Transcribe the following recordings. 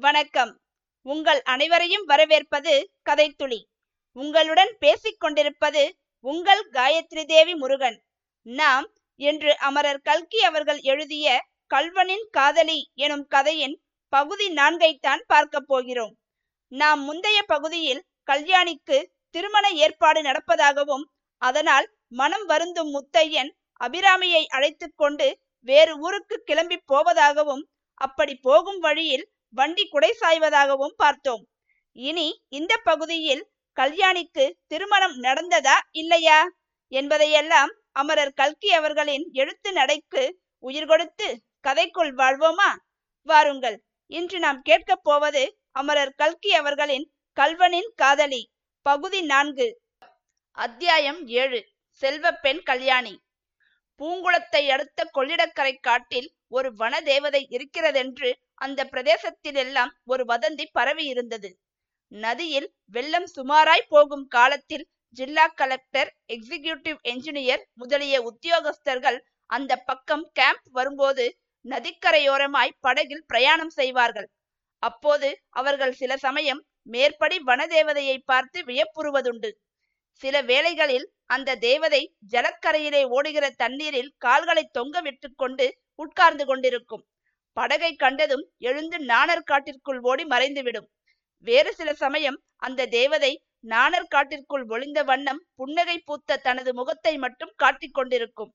வணக்கம். உங்கள் அனைவரையும் வரவேற்பது கதைத்துளி. உங்களுடன் பேசிக் கொண்டிருப்பது உங்கள் காயத்ரி தேவி முருகன். நாம் என்று அமரர் கல்கி அவர்கள் எழுதிய கல்வனின் காதலி எனும் கதையின் பகுதி நான்கைத்தான் பார்க்க போகிறோம். நாம் முந்தைய பகுதியில் கல்யாணிக்கு திருமண ஏற்பாடு நடப்பதாகவும் அதனால் மனம் வருந்தும் முத்தையன் அபிராமியை அழைத்து கொண்டு வேறு ஊருக்கு கிளம்பி போவதாகவும் அப்படி போகும் வழியில் வண்டி குடை சாய்வதாகவும் பார்த்தோம். இனி இந்த பகுதியில் கல்யாணிக்கு திருமணம் நடந்ததா இல்லையா? என்பதையெல்லாம் அமரர் கல்கி அவர்களின் எழுத்து நடைக்கு உயிர் கொடுத்து கதைக்குள் வாழ்வோமா? வாருங்கள். இன்று நாம் கேட்கப் போவது அமரர் கல்கி அவர்களின் கல்வனின் காதலி பகுதி நான்கு அத்தியாயம் ஏழு செல்வப்பெண் கல்யாணி. பூங்குளத்தை அடுத்த கொள்ளிடக்கரை காட்டில் ஒரு வன தேவதை இருக்கிறதென்று அந்த பிரதேசத்திலெல்லாம் ஒரு வதந்தி பரவி இருந்தது. நதியில் வெள்ளம் சுமாராய் போகும் காலத்தில் ஜில்லா கலெக்டர் எக்ஸிகியூட்டிவ் என்ஜினியர் முதலிய உத்தியோகஸ்தர்கள் அந்த பக்கம் கேம்ப் வரும்போது நதிக்கரையோரமாய் படகில் பிரயாணம் செய்வார்கள். அப்போது அவர்கள் சில சமயம் மேற்படி வனதேவதையை பார்த்து வியப்புறுவதுண்டு. சில வேளைகளில் அந்த தேவதை ஜலக்கரையிலே ஓடுகிற தண்ணீரில் கால்களை தொங்க விட்டு கொண்டு உட்கார்ந்து கொண்டிருக்கும். படகை கண்டதும் எழுந்து நாணற்காட்டிற்குள் ஓடி மறைந்துவிடும். வேறு சில சமயம் அந்த தேவதை நாணற்காட்டிற்குள் ஒளிந்த வண்ணம் புன்னகை பூத்த தனது முகத்தை மட்டும் காட்டிக் கொண்டிருக்கும்.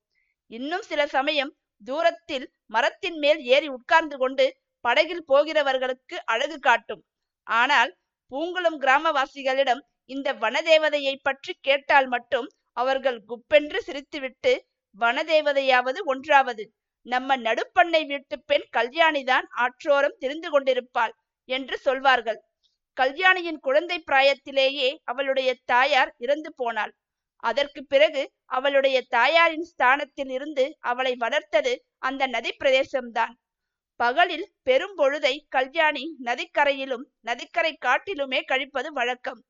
இன்னும் சில சமயம் தூரத்தில் மரத்தின் மேல் ஏறி உட்கார்ந்து கொண்டு படகில் போகிறவர்களுக்கு அழகு காட்டும். ஆனால் பூங்குளம் கிராமவாசிகளிடம் இந்த வனதேவதையை பற்றி கேட்டால் மட்டும் அவர்கள் குப்பென்று சிரித்துவிட்டு வனதேவதையாவது ஒன்றாவது நம்ம நடுப்பண்ணை வீட்டு பெண் கல்யாணிதான் ஆற்றோரம் திரிந்து கொண்டிருப்பாள் என்று சொல்வார்கள். கல்யாணியின் குழந்தை பிராயத்திலேயே அவளுடைய தாயார் இறந்து போனாள். அதற்கு பிறகு அவளுடைய தாயாரின் ஸ்தானத்தில் இருந்து அவளை வளர்த்தது அந்த நதி பிரதேசம்தான். பகலில் பெரும் பொழுதை கல்யாணி நதிக்கரையிலும் நதிக்கரை காட்டிலுமே கழிப்பது வழக்கம்.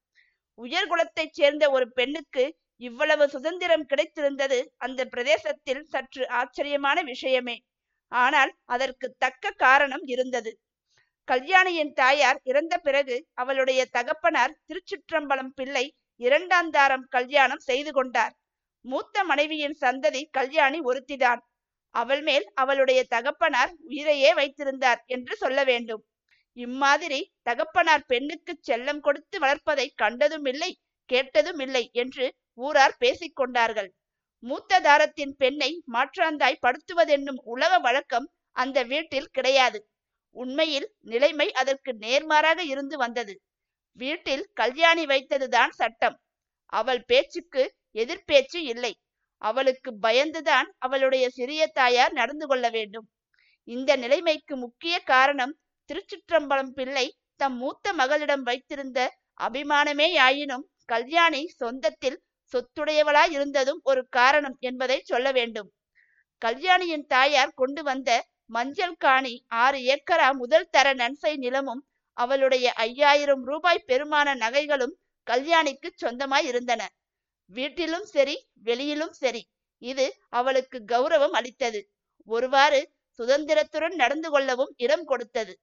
உயர்குலத்தைச் சேர்ந்த ஒரு பெண்ணுக்கு இவ்வளவு சுதந்திரம் கிடைத்திருந்தது அந்த பிரதேசத்தில் சற்று ஆச்சரியமான விஷயமே. ஆனால் அதற்கு தக்க காரணம் இருந்தது. கல்யாணியின் தாயார் இறந்த பிறகு அவளுடைய தகப்பனார் திருச்சிற்றம்பலம் பிள்ளை இரண்டாந்தாரம் கல்யாணம் செய்து கொண்டார். மூத்த மனைவியின் சந்ததி கல்யாணி ஒருத்திதான். அவள் மேல் அவளுடைய தகப்பனார் உயிரையே வைத்திருந்தார் என்று சொல்ல வேண்டும். இம்மாதிரி தகப்பனார் பெண்ணுக்கு செல்லம் கொடுத்து வளர்ப்பதை கண்டதும் இல்லை கேட்டதும் இல்லை என்று ஊரார் பேசிக்கொண்டார்கள் மூத்த தாரத்தின் பெண்ணை மாற்றாந்தாய் படுத்துவதென்னும் உலக வழக்கம் அந்த வீட்டில் கிடையாது. உண்மையில் நிலைமை அதற்கு நேர்மாறாக இருந்து வந்தது. வீட்டில் கல்யாணி வைத்ததுதான் சட்டம். அவள் பேச்சுக்கு எதிர்பேச்சு இல்லை. அவளுக்கு பயந்துதான் அவளுடைய சிறிய தாயார் நடந்து கொள்ள வேண்டும். இந்த நிலைமைக்கு முக்கிய காரணம் திருச்சிற்றம்பலம் பிள்ளை தம் மூத்த மகளிடம் வைத்திருந்த அபிமானமே ஆயினும் கல்யாணி சொந்தத்தில் சொத்துடையவளாய் இருந்ததும் ஒரு காரணம் என்பதை சொல்ல வேண்டும். கல்யாணியின் தாயார் கொண்டு வந்த மஞ்சள் காணி ஆறு ஏக்கரா முதல் தர நன்சை நிலமும் அவளுடைய ஐயாயிரம் ரூபாய் பெருமான நகைகளும் கல்யாணிக்கு சொந்தமாய் இருந்தன. வீட்டிலும் சரி வெளியிலும் சரி இது அவளுக்கு கௌரவம் அளித்தது. ஒருவாறு சுதந்திரத்துடன் நடந்து கொள்ளவும் இடம் கொடுத்தது.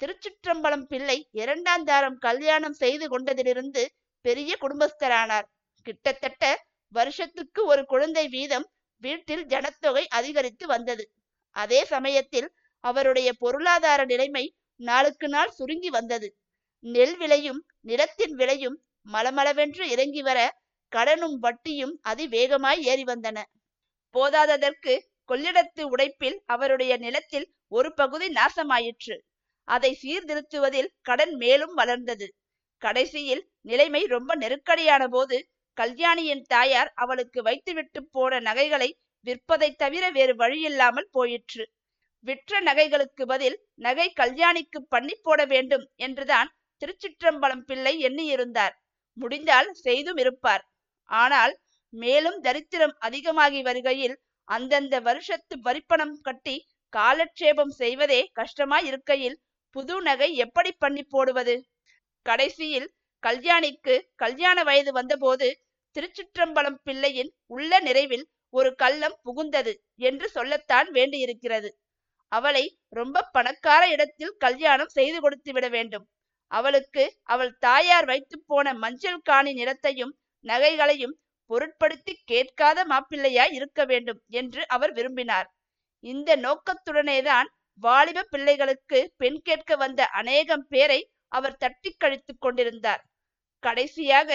திருச்சிற்றம்பலம் பிள்ளை இரண்டாந்தாரம் கல்யாணம் செய்து கொண்டதிலிருந்து பெரிய குடும்பஸ்தரானார். கிட்டத்தட்ட வருஷத்துக்கு ஒரு குழந்தை வீதம் வீட்டில் ஜனத்தொகை அதிகரித்து வந்தது. அதே சமயத்தில் அவருடைய பொருளாதார நிலைமை நாளுக்கு நாள் சுருங்கி வந்தது. நெல் விலையும் நிலத்தின் விலையும் மலமளவென்று இறங்கி வர கடனும் வட்டியும் அதிவேகமாய் ஏறி வந்தன. போதாததற்கு கொள்ளிடத்து உடைப்பில் அவருடைய நிலத்தில் ஒரு பகுதி நாசமாயிற்று. அதை சீர்திருத்துவதில் கடன் மேலும் வளர்ந்தது. கடைசியில் நிலைமை ரொம்ப நெருக்கடியான போது கல்யாணியின் தாயார் அவளுக்கு வைத்துவிட்டு போன நகைகளை விற்பதை தவிர வேறு வழியில்லாமல் போயிற்று. விற்ற நகைகளுக்கு பதில் நகை கல்யாணிக்கு பண்ணி போட வேண்டும் என்றுதான் திருச்சிற்றம்பலம் பிள்ளை எண்ணியிருந்தார். முடிந்தால் செய்தும் இருப்பார். ஆனால் மேலும் தரித்திரம் அதிகமாகி வருகையில் அந்தந்த வருஷத்து வரிப்பணம் கட்டி காலட்சேபம் செய்வதே கஷ்டமாய் இருக்கையில் புது நகை எப்படி பண்ணி போடுவது? கடைசியில் கல்யாணிக்கு கல்யாண வயது வந்தபோது திருச்சிற்றம்பலம் பிள்ளையின் உள்ள நிறைவில் ஒரு கள்ளம் புகுந்தது என்று சொல்லத்தான் வேண்டியிருக்கிறது. அவளை ரொம்ப பணக்கார இடத்தில் கல்யாணம் செய்து கொடுத்து விட வேண்டும். அவளுக்கு அவள் தாயார் வைத்து போன மஞ்சள் காணி நிலத்தையும் நகைகளையும் பொருட்படுத்தி கேட்காத மாப்பிள்ளையாய் இருக்க வேண்டும் என்று அவர் விரும்பினார். இந்த நோக்கத்துடனேதான் வாலிப பிள்ளைகளுக்கு பெண் கேட்க வந்த அநேகம் பேரை அவர் தட்டி கழித்துக் கொண்டிருந்தார். கடைசியாக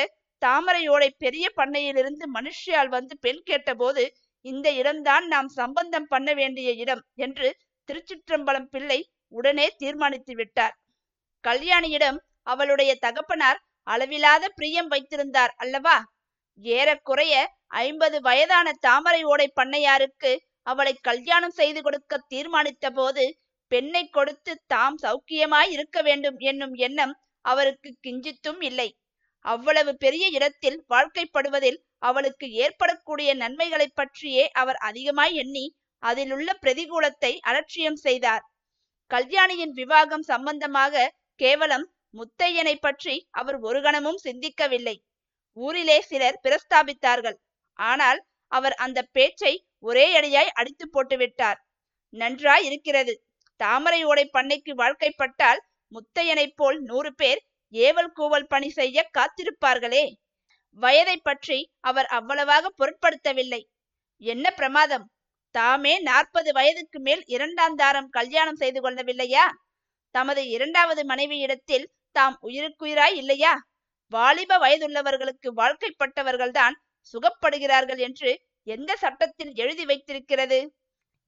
தாமரையோடை பெரிய பண்ணையிலிருந்து மனுஷியால் வந்து பெண் கேட்டபோது இந்த இடம்தான் நாம் சம்பந்தம் பண்ண வேண்டிய இடம் என்று திருச்சிற்றம்பலம் பிள்ளை உடனே தீர்மானித்து விட்டார். கல்யாணியிடம் அவளுடைய தகப்பனார் அளவிலாத பிரியம் வைத்திருந்தார் அல்லவா? ஏறக்குறைய ஐம்பது வயதான தாமரை ஓடை பண்ணையாருக்கு அவளை கல்யாணம் செய்து கொடுக்க தீர்மானித்த போது பெண்ணை கொடுத்து தாம் சௌக்கியமாய் இருக்க வேண்டும் என்னும் எண்ணம் அவருக்கு கிஞ்சித்தும் இல்லை. அவ்வளவு பெரிய இடத்தில் வாழ்க்கைப்படுவதில் அவளுக்கு ஏற்படக்கூடிய நன்மைகளை பற்றியே அவர் அதிகமாய் எண்ணி அதிலுள்ள பிரதிகூலத்தை அலட்சியம் செய்தார். கல்யாணியின் விவாகம் சம்பந்தமாக கேவலம் முத்தையனை பற்றி அவர் ஒரு கணமும் சிந்திக்கவில்லை. ஊரிலே சிலர் பிரஸ்தாபித்தார்கள். ஆனால் அவர் அந்த பேச்சை ஒரே அடியாய் அடித்து போட்டுவிட்டார். நன்றாய் இருக்கிறது தாமரை ஓடை பண்ணைக்கு வாழ்க்கைப்பட்டால் முத்தையனைப் போல் நூறு பேர் ஏவல் கூவல் பணி செய்ய காத்திருப்பார்களே? வயதை பற்றி அவர் அவ்வளவாக பொருட்படுத்தவில்லை. என்ன பிரமாதம்? தாமே நாற்பது வயதுக்கு மேல் இரண்டாம் தாரம் கல்யாணம் செய்து கொள்ளவில்லையா? தமது இரண்டாவது மனைவியிடத்தில் தாம் உயிருக்குயிராய் இல்லையா? வாலிப வயதுள்ளவர்களுக்கு வாழ்க்கைப்பட்டவர்கள்தான் சுகப்படுகிறார்கள் என்று எந்த சட்டத்தில் எழுதி வைத்திருக்கிறது?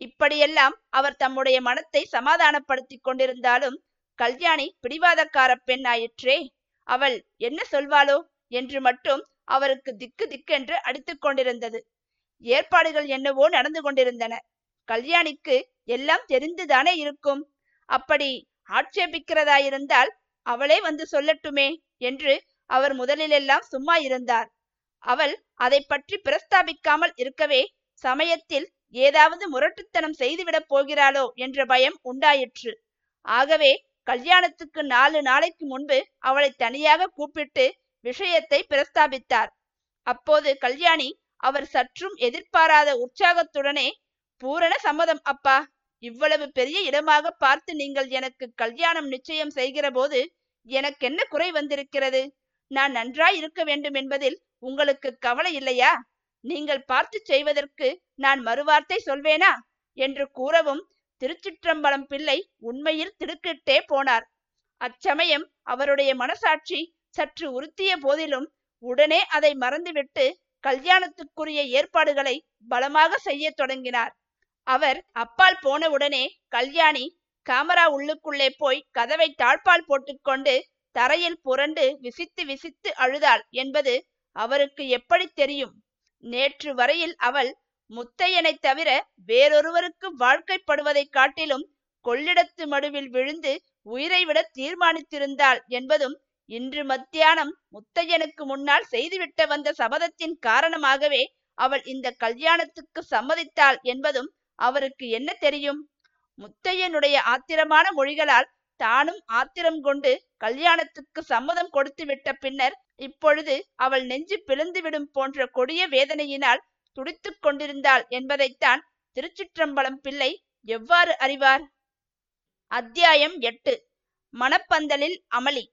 இப்படியெல்லாம் அவர் தம்முடைய மனத்தை சமாதானப்படுத்திக் கொண்டிருந்தாலும் கல்யாணி பிடிவாதக்கார பெண் ஆயிற்றே அவள் என்ன சொல்வாளோ என்று மட்டும் அவருக்கு திக்கு திக்கென்று அடித்துக் கொண்டிருந்தது. ஏற்பாடுகள் என்னவோ நடந்து கொண்டிருந்தன. கல்யாணிக்கு எல்லாம் தெரிந்துதானே இருக்கும். அப்படி ஆட்சேபிக்கிறதாயிருந்தால் அவளே வந்து சொல்லட்டுமே என்று அவர் முதலிலெல்லாம் சும்மா இருந்தார். அவள் அதை பற்றி பிரஸ்தாபிக்காமல் இருக்கவே சமயத்தில் ஏதாவது முரட்டுத்தனம் செய்துவிடப் போகிறாளோ என்ற பயம் உண்டாயிற்று. ஆகவே கல்யாணத்துக்கு நாலு நாளைக்கு முன்பு அவளை தனியாக கூப்பிட்டு விஷயத்தை பிரஸ்தாபித்தார். அப்போது கல்யாணி அவர் சற்றும் எதிர்பாராத உற்சாகத்துடனே பூரண சம்மதம் அப்பா. இவ்வளவு பெரிய இடமாக பார்த்து நீங்கள் எனக்கு கல்யாணம் நிச்சயம் செய்கிற போது எனக்கென்ன குறை வந்திருக்கிறது? நான் நன்றாய் இருக்க வேண்டும் என்பதில் உங்களுக்கு கவலை இல்லையா? நீங்கள் பார்த்து செய்வதற்கு நான் மறுவார்த்தை சொல்வேனா? என்று கூறவும் திருச்சிற்றம்பலம் பிள்ளை உண்மையில் திடுக்கிட்டே போனார். அச்சமயம் அவருடைய மனசாட்சி சற்று உறுத்திய போதிலும் உடனே அதை மறந்துவிட்டு கல்யாணத்துக்குரிய ஏற்பாடுகளை பலமாக செய்ய தொடங்கினார். அவர் அப்பால் போனவுடனே கல்யாணி காமரா உள்ளுக்குள்ளே போய் கதவை தாழ்பால் போட்டுக்கொண்டு தரையில் புரண்டு விசித்து விசித்து அழுதாள் என்பது அவருக்கு எப்படி தெரியும்? நேற்று வரையில் அவள் முத்தையனைத் தவிர வேறொருவருக்கு வாழ்க்கைப்படுவதைக் காட்டிலும் கொள்ளிடத்து மடுவில் விழுந்து உயிரை விட தீர்மானித்திருந்தாள் என்பதும் இன்று மத்தியானம் முத்தையனுக்கு முன்னால் செய்துவிட்ட வந்த சபதத்தின் காரணமாகவே அவள் இந்த கல்யாணத்துக்கு சம்மதித்தாள் என்பதும் அவருக்கு என்ன தெரியும்? முத்தையனுடைய ஆத்திரமான மொழிகளால் தானும் ஆத்திரம் கொண்டு கல்யாணத்துக்கு சம்மதம் கொடுத்து விட்ட பின்னர் இப்பொழுது அவள் நெஞ்சு பிளந்துவிடும் போன்ற கொடிய வேதனையினால் துடித்துக் கொண்டிருந்தாள் என்பதைத்தான் திருச்சிற்றம்பலம் பிள்ளை எவ்வாறு அறிவார்? அத்தியாயம் எட்டு. மணப்பந்தலில் அமளி.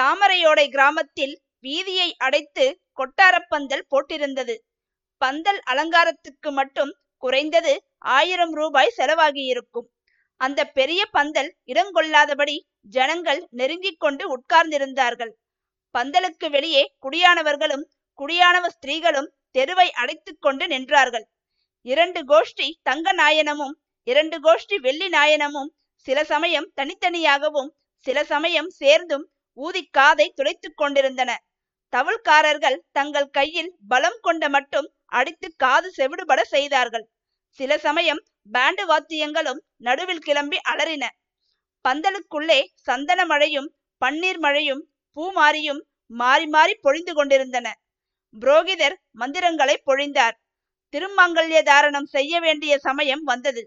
தாமரையோடை கிராமத்தில் வீதியை அடைத்து கொட்டாரப்பந்தல் போட்டிருந்தது. பந்தல் அலங்காரத்துக்கு மட்டும் குறைந்தது ஆயிரம் ரூபாய் செலவாகியிருக்கும். அந்த பெரிய பந்தல் இடங்கொள்ளாதபடி ஜனங்கள் நெருங்கிக் கொண்டு உட்கார்ந்திருந்தார்கள். பந்தலுக்கு வெளியே குடியானவர்களும் குடியானவ ஸ்திரீகளும் தெருவை அடைத்துக் கொண்டு நின்றார்கள். இரண்டு கோஷ்டி தங்க நாயனமும் இரண்டு கோஷ்டி வெள்ளி நாயனமும் சில சமயம் தனித்தனியாகவும் சில சமயம் சேர்ந்தும் ஊதி காதை துளைத்துக் கொண்டிருந்தன. தவுள்காரர்கள் தங்கள் கையில் பலம் கொண்ட மட்டும் அடித்து காது செவிடுபட செய்தார்கள். சில சமயம் பேண்டு வாத்தியங்களும் நடுவில் கிளம்பி அலறின. பந்தலுக்குள்ளே சந்தன மழையும் பன்னீர் மழையும் பூமாரியும் மாறி மாறி பொழிந்து கொண்டிருந்தன. புரோகிதர் மந்திரங்களை பொழிந்தார். திருமங்கல்ய தாரணம் செய்ய வேண்டிய சமயம் வந்தது.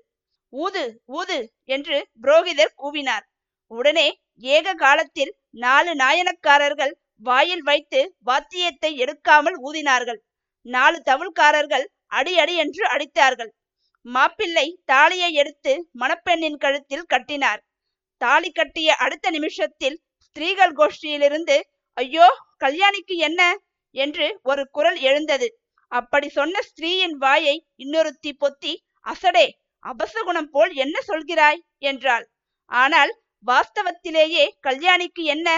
ஊது ஊது என்று புரோகிதர் கூவினார். உடனே ஏக காலத்தில் நாலு நாயனக்காரர்கள் வாயில் வைத்து வாத்தியத்தை எடுக்காமல் ஊதினார்கள். நாலு தவுள்காரர்கள் அடி அடி என்று அடித்தார்கள். மாப்பிள்ளை தாலியை எடுத்து மணப்பெண்ணின் கழுத்தில் கட்டினார். தாலி கட்டிய அடுத்த நிமிஷத்தில் ஸ்திரீகள் கோஷ்டியிலிருந்து ஐயோ கல்யாணிக்கு என்ன? என்று ஒரு குரல் எழுந்தது. அப்படி சொன்ன ஸ்திரீயின் வாயை இன்னொருத்தி பொத்தி அசடே அபசகுணம் போல் என்ன சொல்கிறாய்? என்றாள். ஆனால் வாஸ்தவத்திலேயே கல்யாணிக்கு என்ன?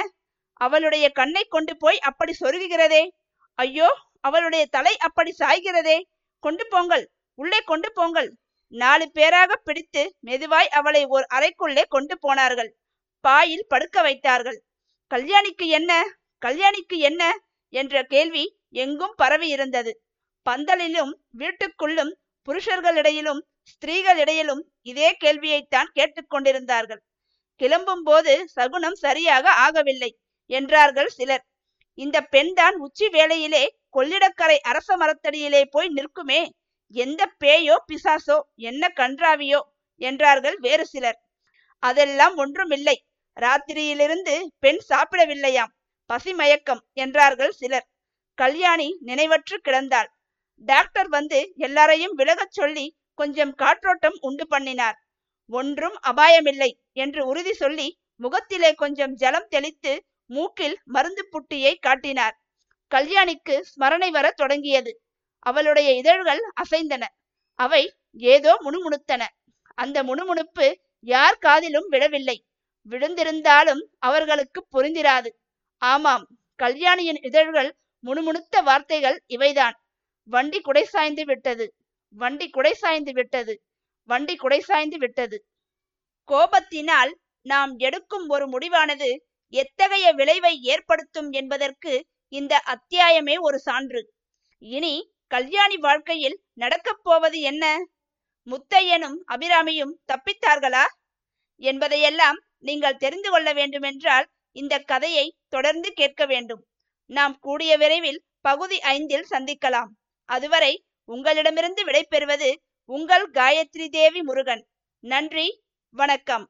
அவளுடைய கண்ணை கொண்டு போய் அப்படி சொருகுகிறதே? ஐயோ அவளுடைய தலை அப்படி சாய்கிறதே? கொண்டு போங்கள் உள்ளே கொண்டு போங்கள். நாலு பேராக பிடித்து மெதுவாய் அவளை ஒரு அறைக்குள்ளே கொண்டு போனார்கள். பாயில் படுக்க வைத்தார்கள். கல்யாணிக்கு என்ன? கல்யாணிக்கு என்ன? என்ற கேள்வி எங்கும் பரவி இருந்தது. பந்தலிலும் வீட்டுக்குள்ளும் புருஷர்களிடையிலும் ஸ்திரீகளிடையிலும் இதே கேள்வியைத்தான் கேட்டுக்கொண்டிருந்தார்கள் கிளம்பும் போது சகுனம் சரியாக ஆகவில்லை என்றார்கள் சிலர். இந்த பெண்தான் உச்சி வேளையிலே கொள்ளிடக்கரை அரச மரத்தடியிலே போய் நிற்குமே எந்த பேயோ பிசாசோ என்ன கன்றாவியோ என்றார்கள் வேறு சிலர். அதெல்லாம் ஒன்றுமில்லை. ராத்திரியிலிருந்து பெண் சாப்பிடவில்லையாம். பசிமயக்கம் என்றார்கள் சிலர். கல்யாணி நினைவற்று கிடந்தாள். டாக்டர் வந்து எல்லாரையும் விலகச் சொல்லி கொஞ்சம் காற்றோட்டம் உண்டு பண்ணினார். ஒன்றும் அபாயமில்லை என்று உறுதி சொல்லி முகத்திலே கொஞ்சம் ஜலம் தெளித்து மூக்கில் மருந்து புட்டியை காட்டினார். கல்யாணிக்கு ஸ்மரணை வர தொடங்கியது. அவளுடைய இதழ்கள் அசைந்தன. அவை ஏதோ முணுமுணுத்தன. அந்த முணுமுணுப்பு யார் காதிலும் விழவில்லை. விழுந்திருந்தாலும் அவர்களுக்கு புரிந்திராது. ஆமாம். கல்யாணியின் இதழ்கள் முணுமுணுத்த வார்த்தைகள் இவைதான். வண்டி குடை சாய்ந்து விட்டது. வண்டி குடை சாய்ந்து விட்டது. வண்டி குடை சாய்ந்து விட்டது. கோபத்தினால் நாம் எடுக்கும் ஒரு முடிவானது எத்தகைய விளைவை ஏற்படுத்தும் என்பதற்கு இந்த அத்தியாயமே ஒரு சான்று. இனி கல்யாணி வாழ்க்கையில் நடக்கப் போவது என்ன? முத்தையனும் அபிராமியும் தப்பித்தார்களா? என்பதையெல்லாம் நீங்கள் தெரிந்து கொள்ள வேண்டுமென்றால் இந்த கதையை தொடர்ந்து கேட்க வேண்டும். நாம் கூடிய விரைவில் பகுதி ஐந்தில் சந்திக்கலாம். அதுவரை உங்களிடமிருந்து விடைபெறுவது உங்கள் காயத்ரி தேவி முருகன். நன்றி வணக்கம்.